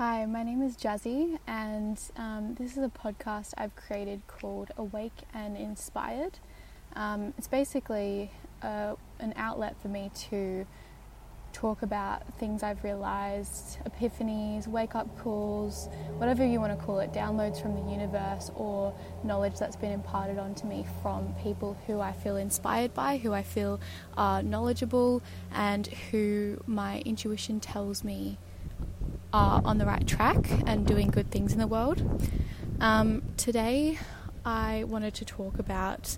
Hi, my name is Jazzy, and um, this is a podcast I've created called Awake and Inspired. Um, it's basically uh, an outlet for me to talk about things I've realized, epiphanies, wake up calls, whatever you want to call it, downloads from the universe, or knowledge that's been imparted onto me from people who I feel inspired by, who I feel are knowledgeable, and who my intuition tells me are on the right track and doing good things in the world. Um, today, I wanted to talk about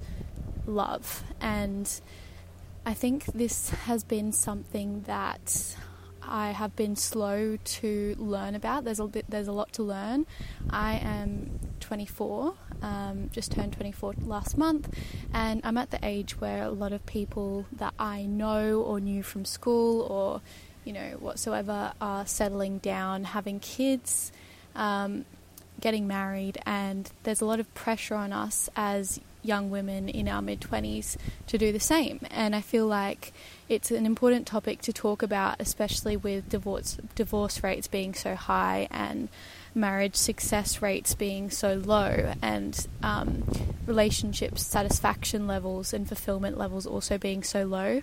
love, and I think this has been something that I have been slow to learn about. There's a bit, there's a lot to learn. I am 24, um, just turned 24 last month, and I'm at the age where a lot of people that I know or knew from school or you know, whatsoever are settling down, having kids, um, getting married, and there's a lot of pressure on us as young women in our mid 20s to do the same. And I feel like it's an important topic to talk about, especially with divorce divorce rates being so high and marriage success rates being so low, and um, relationship satisfaction levels and fulfillment levels also being so low.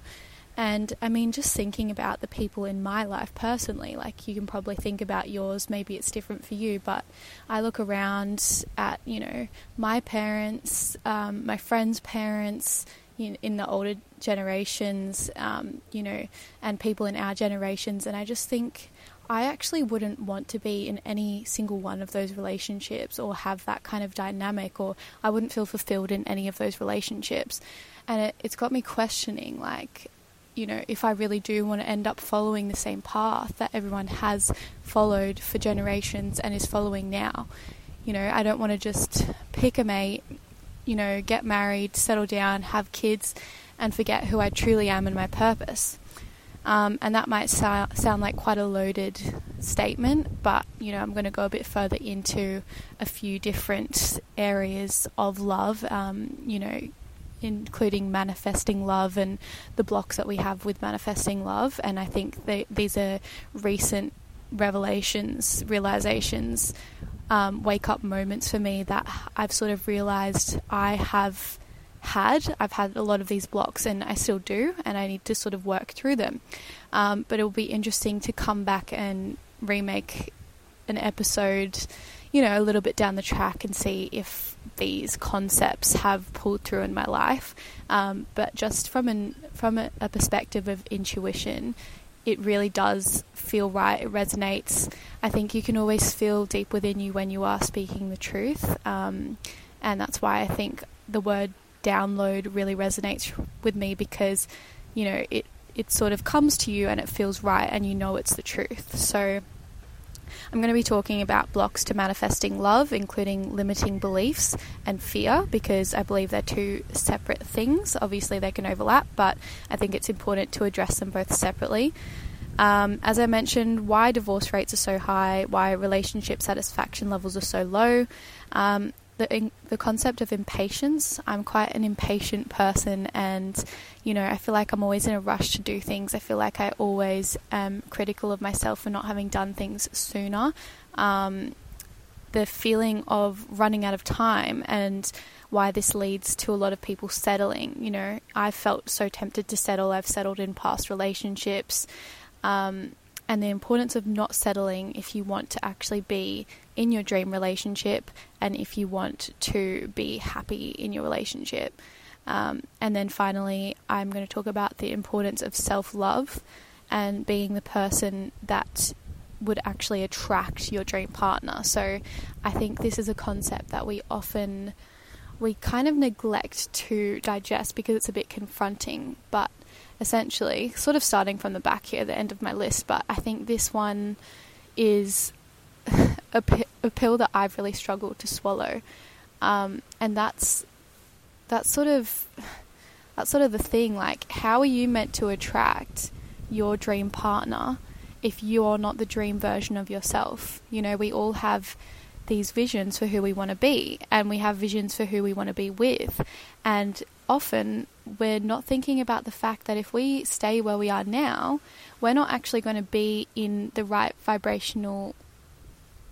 And I mean, just thinking about the people in my life personally, like you can probably think about yours, maybe it's different for you, but I look around at, you know, my parents, um, my friends' parents, in, in the older generations, um, you know, and people in our generations, and I just think I actually wouldn't want to be in any single one of those relationships or have that kind of dynamic, or I wouldn't feel fulfilled in any of those relationships. And it, it's got me questioning, like, you know, if I really do want to end up following the same path that everyone has followed for generations and is following now. You know, I don't want to just pick a mate, you know, get married, settle down, have kids, and forget who I truly am and my purpose. Um, and that might so- sound like quite a loaded statement, but you know, I'm going to go a bit further into a few different areas of love. Um, you know, including manifesting love and the blocks that we have with manifesting love. And I think they, these are recent revelations, realizations, um, wake up moments for me that I've sort of realized I have had. I've had a lot of these blocks and I still do, and I need to sort of work through them. Um, but it'll be interesting to come back and remake an episode, you know, a little bit down the track and see if these concepts have pulled through in my life. Um, but just from an from a, a, perspective of intuition, it really does feel right. It resonates. I think you can always feel deep within you when you are speaking the truth, um, and that's why I think the word download really resonates with me because you know it it sort of comes to you and it feels right and you know it's the truth. So I'm going to be talking about blocks to manifesting love, including limiting beliefs and fear, because I believe they're two separate things. Obviously, they can overlap, but I think it's important to address them both separately. Um, as I mentioned, why divorce rates are so high, why relationship satisfaction levels are so low, um, the the concept of impatience. I'm quite an impatient person, and you know, I feel like I'm always in a rush to do things. I feel like I always am critical of myself for not having done things sooner. Um, the feeling of running out of time and why this leads to a lot of people settling. You know, I felt so tempted to settle. I've settled in past relationships. Um, and the importance of not settling if you want to actually be in your dream relationship and if you want to be happy in your relationship. Um, and then finally, I'm going to talk about the importance of self love and being the person that would actually attract your dream partner. So I think this is a concept that we often we kind of neglect to digest because it's a bit confronting, but essentially, sort of starting from the back here, the end of my list, but I think this one is a, a pill that I've really struggled to swallow. Um, and that's that's sort of that's sort of the thing. Like, how are you meant to attract your dream partner if you are not the dream version of yourself? You know, we all have these visions for who we want to be, and we have visions for who we want to be with. And often we're not thinking about the fact that if we stay where we are now, we're not actually going to be in the right vibrational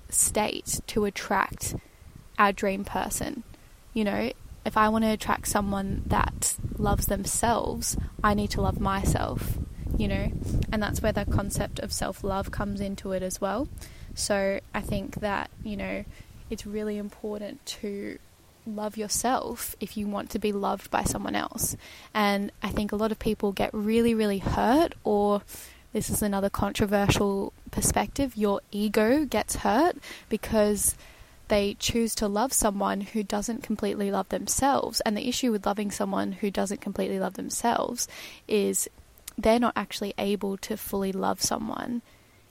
state to attract our dream person. You know, if I want to attract someone that loves themselves, I need to love myself, you know, and that's where the concept of self love comes into it as well. So I think that, you know, it's really important to love yourself if you want to be loved by someone else. And I think a lot of people get really, really hurt, or this is another controversial perspective your ego gets hurt because they choose to love someone who doesn't completely love themselves. And the issue with loving someone who doesn't completely love themselves is they're not actually able to fully love someone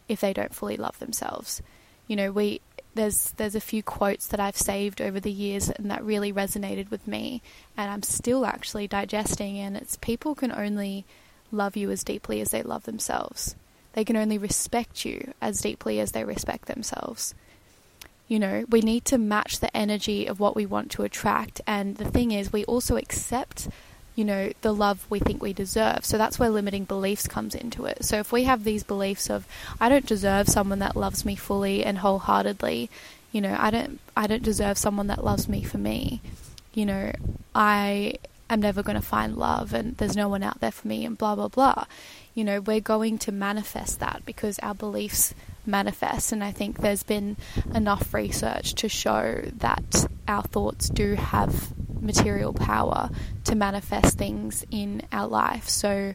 if they don't fully love themselves. You know, we there's there's a few quotes that I've saved over the years and that really resonated with me and I'm still actually digesting and it's people can only love you as deeply as they love themselves. They can only respect you as deeply as they respect themselves. You know, we need to match the energy of what we want to attract and the thing is we also accept you know, the love we think we deserve. So that's where limiting beliefs comes into it. So if we have these beliefs of I don't deserve someone that loves me fully and wholeheartedly, you know, I don't I don't deserve someone that loves me for me. You know, I am never going to find love and there's no one out there for me and blah blah blah. You know, we're going to manifest that because our beliefs manifest and I think there's been enough research to show that our thoughts do have material power to manifest things in our life. So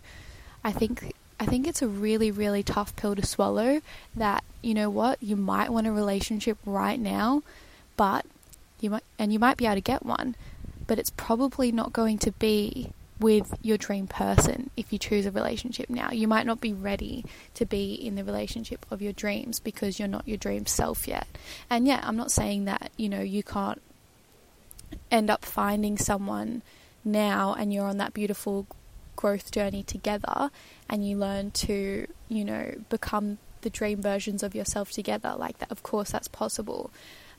I think I think it's a really really tough pill to swallow that you know what you might want a relationship right now, but you might and you might be able to get one, but it's probably not going to be with your dream person if you choose a relationship now. You might not be ready to be in the relationship of your dreams because you're not your dream self yet. And yeah, I'm not saying that, you know, you can't end up finding someone now and you're on that beautiful growth journey together and you learn to, you know, become the dream versions of yourself together like that. Of course, that's possible.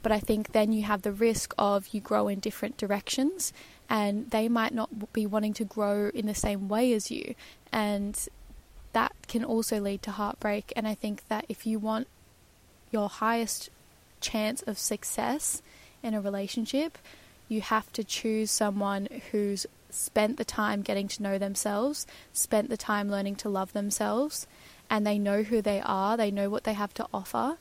But I think then you have the risk of you grow in different directions and they might not be wanting to grow in the same way as you. And that can also lead to heartbreak. And I think that if you want your highest chance of success in a relationship, you have to choose someone who's spent the time getting to know themselves, spent the time learning to love themselves, and they know who they are, they know what they have to offer.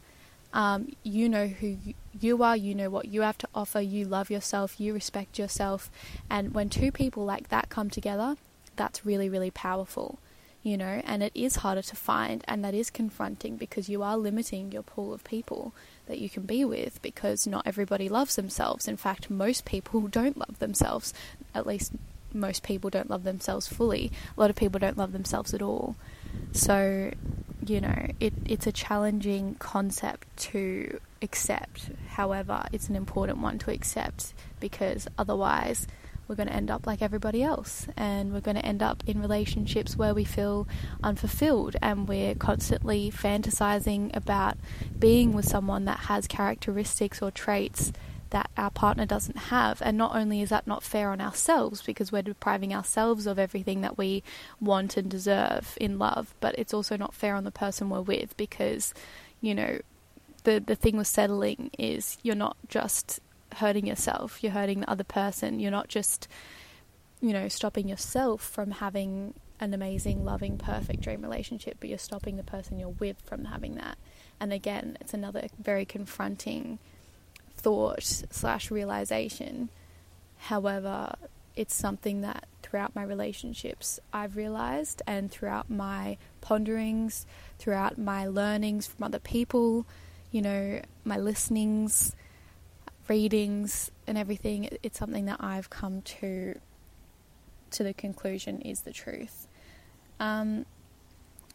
Um, you know who you are, you know what you have to offer, you love yourself, you respect yourself. And when two people like that come together, that's really, really powerful, you know, and it is harder to find, and that is confronting because you are limiting your pool of people that you can be with because not everybody loves themselves. In fact, most people don't love themselves. At least most people don't love themselves fully. A lot of people don't love themselves at all. So, you know, it, it's a challenging concept to accept. However, it's an important one to accept because otherwise we're going to end up like everybody else and we're going to end up in relationships where we feel unfulfilled and we're constantly fantasizing about being with someone that has characteristics or traits that our partner doesn't have. And not only is that not fair on ourselves because we're depriving ourselves of everything that we want and deserve in love, but it's also not fair on the person we're with because, you know, the the thing with settling is you're not just hurting yourself, you're hurting the other person. You're not just, you know, stopping yourself from having an amazing, loving, perfect dream relationship, but you're stopping the person you're with from having that. And again, it's another very confronting thought slash realization. However, it's something that throughout my relationships I've realized, and throughout my ponderings, throughout my learnings from other people, you know, my listenings, readings and everything, it's something that I've come to to the conclusion is the truth. Um,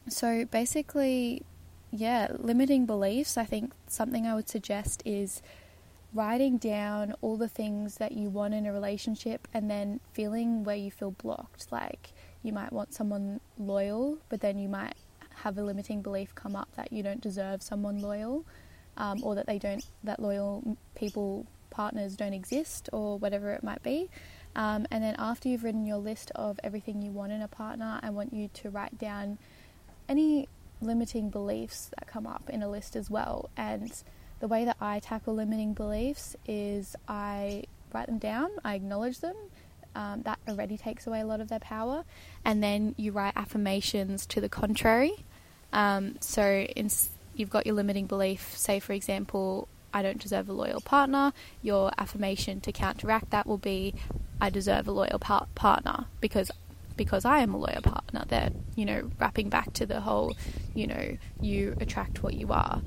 so basically, yeah, limiting beliefs. I think something I would suggest is writing down all the things that you want in a relationship and then feeling where you feel blocked. Like you might want someone loyal, but then you might have a limiting belief come up that you don't deserve someone loyal um, or that they don't that loyal people partners don't exist or whatever it might be. Um, and then after you've written your list of everything you want in a partner, I want you to write down any limiting beliefs that come up in a list as well. And the way that I tackle limiting beliefs is I write them down, I acknowledge them. Um, that already takes away a lot of their power. And then you write affirmations to the contrary. Um, so in, you've got your limiting belief, say, for example, I don't deserve a loyal partner. Your affirmation to counteract that will be, I deserve a loyal par- partner because because I am a loyal partner. They're, you know, wrapping back to the whole, you know, you attract what you are.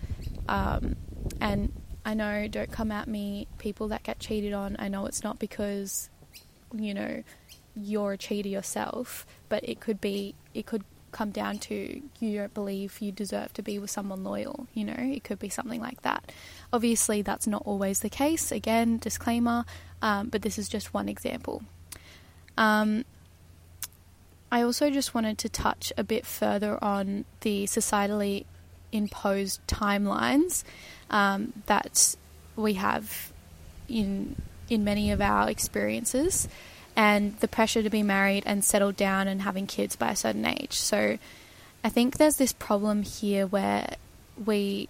Um, and I know, don't come at me, people that get cheated on. I know it's not because, you know, you're a cheater yourself, but it could be, it could come down to you don't believe you deserve to be with someone loyal. You know, it could be something like that. Obviously, that's not always the case. Again, disclaimer, um, but this is just one example. Um, I also just wanted to touch a bit further on the societally imposed timelines um, that we have in in many of our experiences, and the pressure to be married and settled down and having kids by a certain age. So, I think there's this problem here where we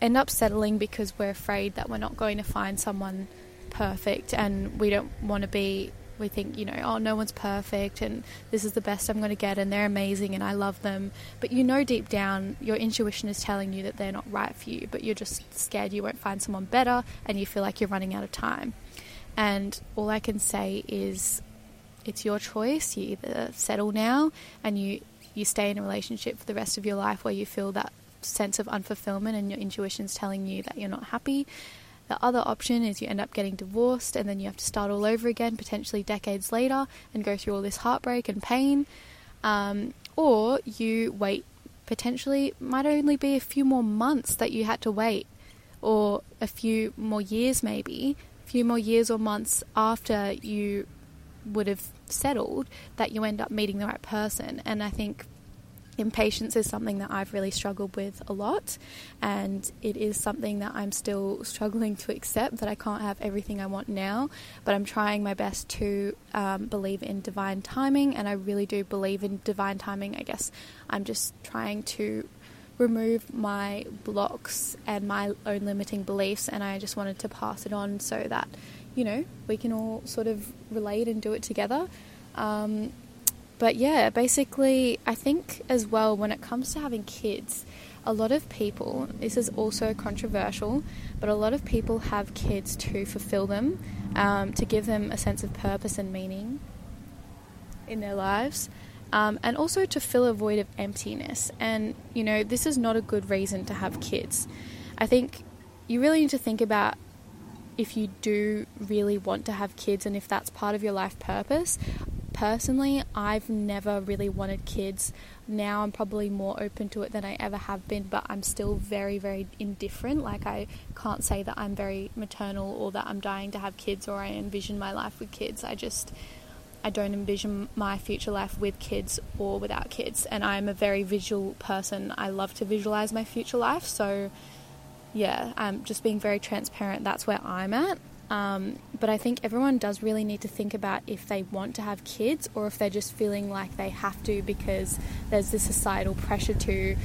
end up settling because we're afraid that we're not going to find someone perfect and we don't want to be we think, you know, oh, no one's perfect and this is the best I'm going to get and they're amazing and I love them. But you know deep down, your intuition is telling you that they're not right for you, but you're just scared you won't find someone better and you feel like you're running out of time. And all I can say is it's your choice. You either settle now and you, you stay in a relationship for the rest of your life where you feel that sense of unfulfillment and your intuition's telling you that you're not happy the other option is you end up getting divorced and then you have to start all over again, potentially decades later, and go through all this heartbreak and pain. Um, or you wait, potentially, might only be a few more months that you had to wait, or a few more years, maybe, few more years or months after you would have settled, that you end up meeting the right person. And I think impatience is something that I've really struggled with a lot, and it is something that I'm still struggling to accept that I can't have everything I want now. But I'm trying my best to um, believe in divine timing, and I really do believe in divine timing. I guess I'm just trying to remove my blocks and my own limiting beliefs, and I just wanted to pass it on so that you know we can all sort of relate and do it together. Um, but yeah, basically, I think as well when it comes to having kids, a lot of people, this is also controversial, but a lot of people have kids to fulfill them, um, to give them a sense of purpose and meaning in their lives. Um, and also to fill a void of emptiness. And, you know, this is not a good reason to have kids. I think you really need to think about if you do really want to have kids and if that's part of your life purpose personally, I've never really wanted kids. Now I'm probably more open to it than I ever have been, but I'm still very, very indifferent. Like, I can't say that I'm very maternal or that I'm dying to have kids or I envision my life with kids. I just. I don't envision my future life with kids or without kids, and I'm a very visual person. I love to visualize my future life, so yeah, I'm just being very transparent. That's where I'm at. Um, but I think everyone does really need to think about if they want to have kids or if they're just feeling like they have to because there's this societal pressure to,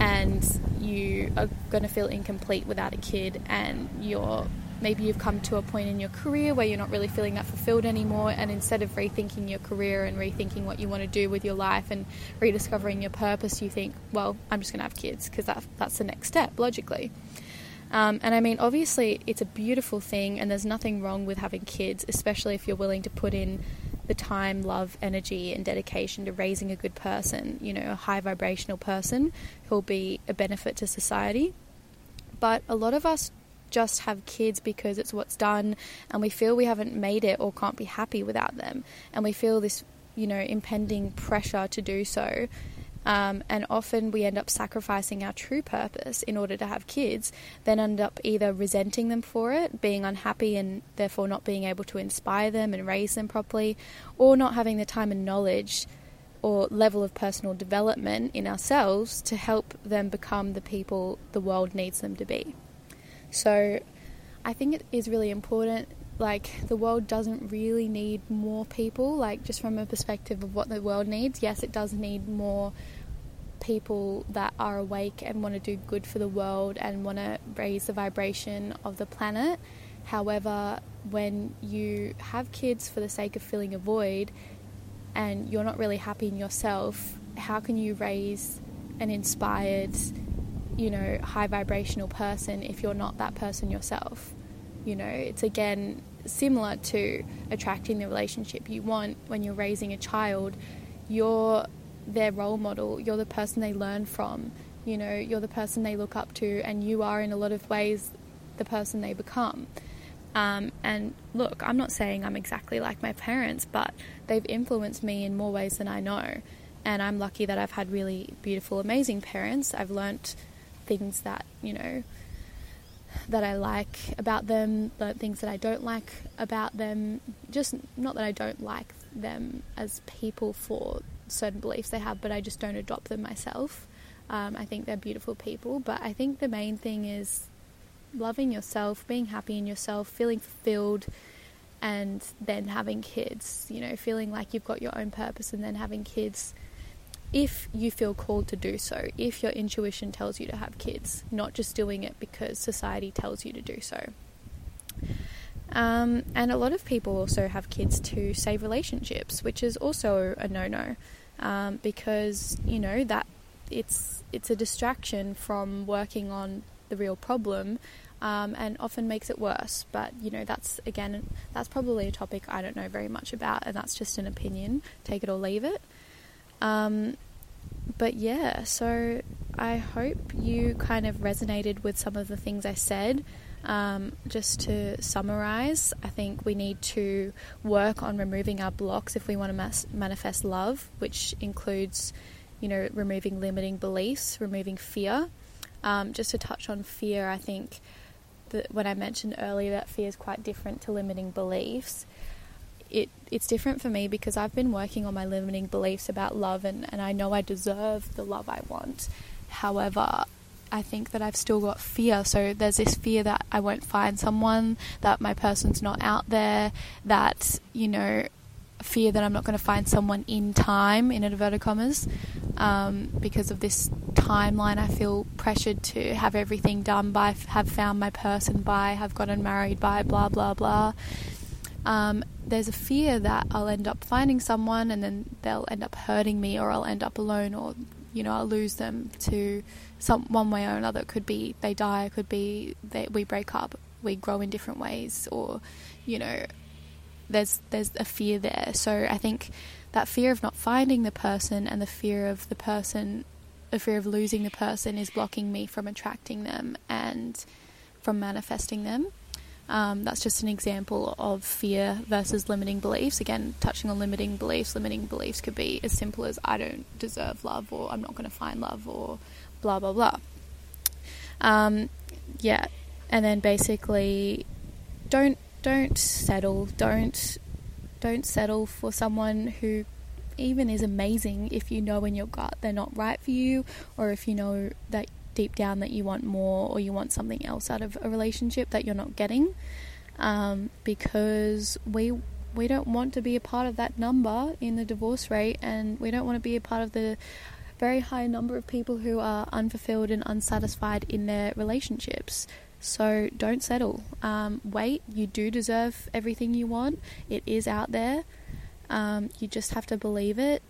and you are going to feel incomplete without a kid, and you're maybe you've come to a point in your career where you're not really feeling that fulfilled anymore and instead of rethinking your career and rethinking what you want to do with your life and rediscovering your purpose you think well i'm just going to have kids because that, that's the next step logically um, and I mean, obviously, it's a beautiful thing, and there's nothing wrong with having kids, especially if you're willing to put in the time, love, energy, and dedication to raising a good person, you know, a high vibrational person who'll be a benefit to society. But a lot of us just have kids because it's what's done, and we feel we haven't made it or can't be happy without them, and we feel this, you know, impending pressure to do so. Um, and often we end up sacrificing our true purpose in order to have kids, then end up either resenting them for it, being unhappy and therefore not being able to inspire them and raise them properly, or not having the time and knowledge or level of personal development in ourselves to help them become the people the world needs them to be. So I think it is really important like the world doesn't really need more people like just from a perspective of what the world needs yes it does need more people that are awake and want to do good for the world and want to raise the vibration of the planet. However, when you have kids for the sake of filling a void and you're not really happy in yourself, how can you raise an inspired, you know, high vibrational person if you're not that person yourself? You know, it's again similar to attracting the relationship you want when you're raising a child. You're their role model, you're the person they learn from, you know, you're the person they look up to, and you are in a lot of ways the person they become. Um, and look, I'm not saying I'm exactly like my parents, but they've influenced me in more ways than I know. And I'm lucky that I've had really beautiful, amazing parents. I've learnt things that, you know, that I like about them, the things that I don't like about them. Just not that I don't like them as people for certain beliefs they have, but I just don't adopt them myself. Um, I think they're beautiful people, but I think the main thing is loving yourself, being happy in yourself, feeling fulfilled, and then having kids. You know, feeling like you've got your own purpose and then having kids if you feel called to do so, if your intuition tells you to have kids, not just doing it because society tells you to do so. Um, and a lot of people also have kids to save relationships, which is also a no no um, because you know that it's it's a distraction from working on the real problem um, and often makes it worse. But you know, that's again, that's probably a topic I don't know very much about, and that's just an opinion. Take it or leave it. Um, but yeah, so I hope you kind of resonated with some of the things I said. Um, just to summarize, I think we need to work on removing our blocks if we want to mas- manifest love, which includes, you know, removing limiting beliefs, removing fear. Um, just to touch on fear, I think that when I mentioned earlier that fear is quite different to limiting beliefs, it it's different for me because I've been working on my limiting beliefs about love and, and I know I deserve the love I want. However, I think that I've still got fear. So there's this fear that I won't find someone, that my person's not out there, that, you know, fear that I'm not going to find someone in time, in inverted commas, um, because of this timeline. I feel pressured to have everything done by, have found my person by, have gotten married by, blah, blah, blah. Um, there's a fear that I'll end up finding someone and then they'll end up hurting me, or I'll end up alone, or you know I'll lose them to some one way or another. It could be they die, it could be that we break up, we grow in different ways, or you know there's there's a fear there. So I think that fear of not finding the person and the fear of the person, the fear of losing the person, is blocking me from attracting them and from manifesting them. Um, that's just an example of fear versus limiting beliefs. Again, touching on limiting beliefs, limiting beliefs could be as simple as I don't deserve love, or I'm not going to find love, or blah blah blah. Um, yeah, and then basically, don't don't settle. Don't don't settle for someone who even is amazing if you know in your gut they're not right for you, or if you know that deep down that you want more or you want something else out of a relationship that you're not getting um, because we we don't want to be a part of that number in the divorce rate and we don't want to be a part of the very high number of people who are unfulfilled and unsatisfied in their relationships. So don't settle. Um, wait you do deserve everything you want. It is out there. Um, you just have to believe it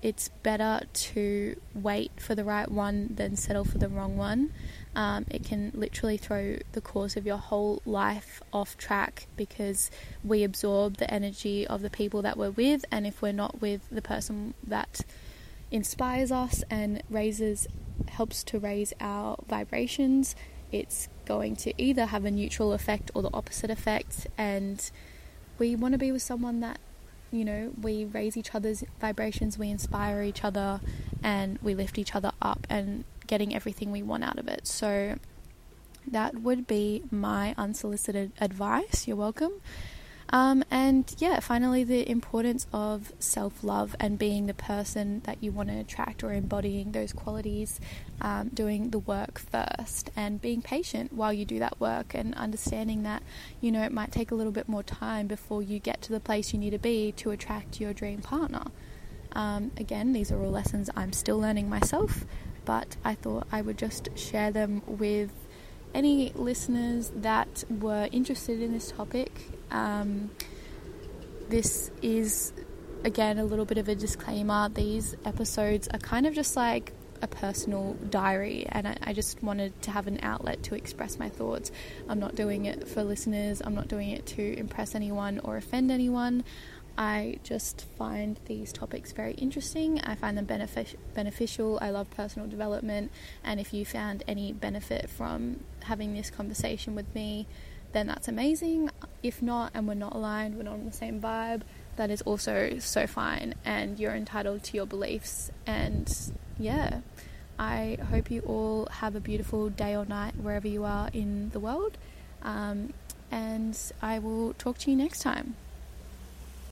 it's better to wait for the right one than settle for the wrong one. Um, it can literally throw the course of your whole life off track because we absorb the energy of the people that we're with, and if we're not with the person that inspires us and raises, helps to raise our vibrations, it's going to either have a neutral effect or the opposite effect. And we want to be with someone that you know, we raise each other's vibrations, we inspire each other, and we lift each other up and getting everything we want out of it. So, that would be my unsolicited advice. You're welcome. Um, and yeah, finally, the importance of self love and being the person that you want to attract or embodying those qualities, um, doing the work first and being patient while you do that work and understanding that, you know, it might take a little bit more time before you get to the place you need to be to attract your dream partner. Um, again, these are all lessons I'm still learning myself, but I thought I would just share them with any listeners that were interested in this topic. Um, this is, again, a little bit of a disclaimer. These episodes are kind of just like a personal diary, and I, I, just wanted to have an outlet to express my thoughts. I'm not doing it for listeners, I'm not doing it to impress anyone or offend anyone. I just find these topics very interesting. I find them benefic- beneficial. I love personal development, and if you found any benefit from having this conversation with me, then that's amazing. If not, and we're not aligned, we're not on the same vibe, that is also so fine, and you're entitled to your beliefs. And yeah, I hope you all have a beautiful day or night wherever you are in the world. Um, and I will talk to you next time.